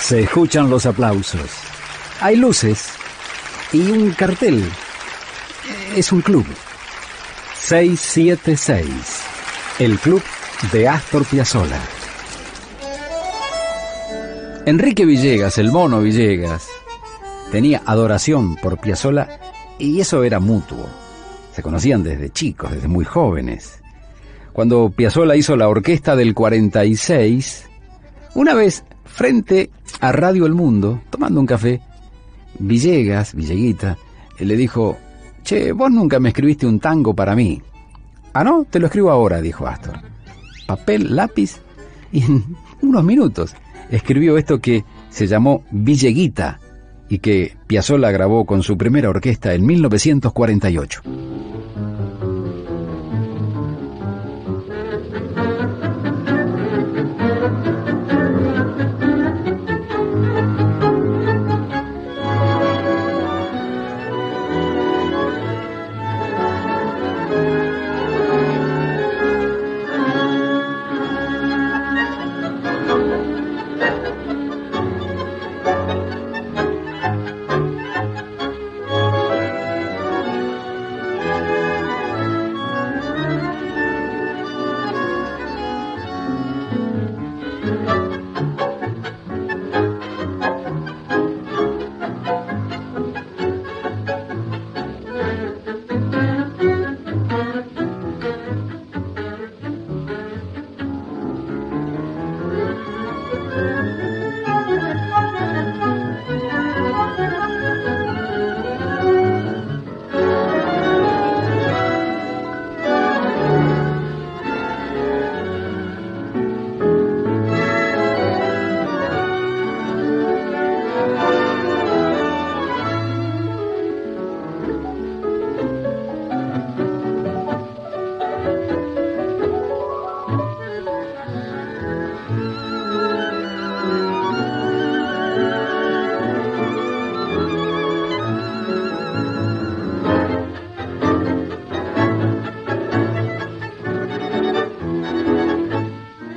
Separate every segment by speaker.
Speaker 1: Se escuchan los aplausos. Hay luces y un cartel. Es un club. 676. El club de Astor Piazzolla. Enrique Villegas, el mono Villegas, tenía adoración por Piazzolla y eso era mutuo. Se conocían desde chicos, desde muy jóvenes. Cuando Piazzolla hizo la orquesta del 46, una vez frente a Radio El Mundo, tomando un café, Villegas, Villeguita, le dijo, Che, vos nunca me escribiste un tango para mí. Ah, no, te lo escribo ahora, dijo Astor. Papel, lápiz, y en unos minutos escribió esto que se llamó Villeguita y que Piazzolla grabó con su primera orquesta en 1948.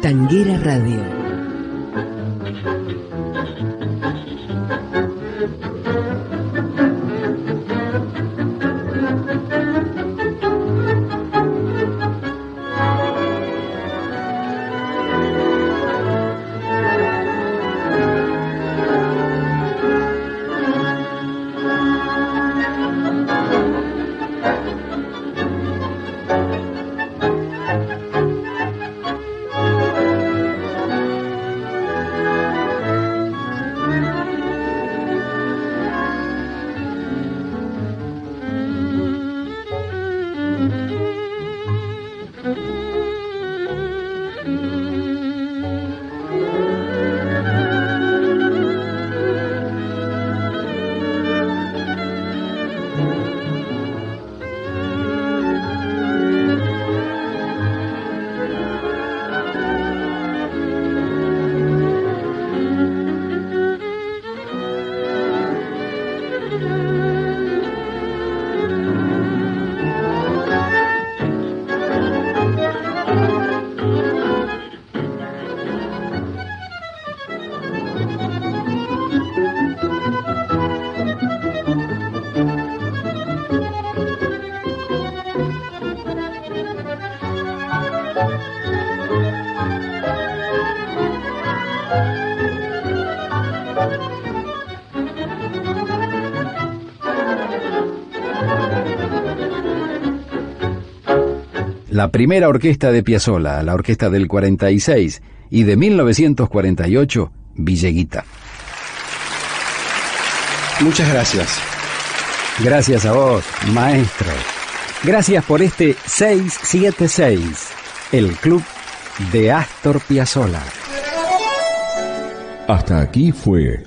Speaker 2: Tanguera Radio
Speaker 1: la primera orquesta de Piazzolla, la orquesta del 46 y de 1948, Villeguita.
Speaker 3: Muchas gracias.
Speaker 1: Gracias a vos, maestro. Gracias por este 676, el club de Astor Piazzolla.
Speaker 4: Hasta aquí fue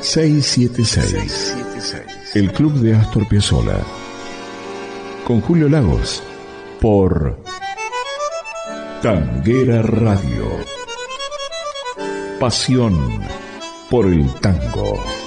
Speaker 4: 676, el club de Astor Piazzolla. Con Julio Lagos por Tanguera Radio. Pasión por el tango.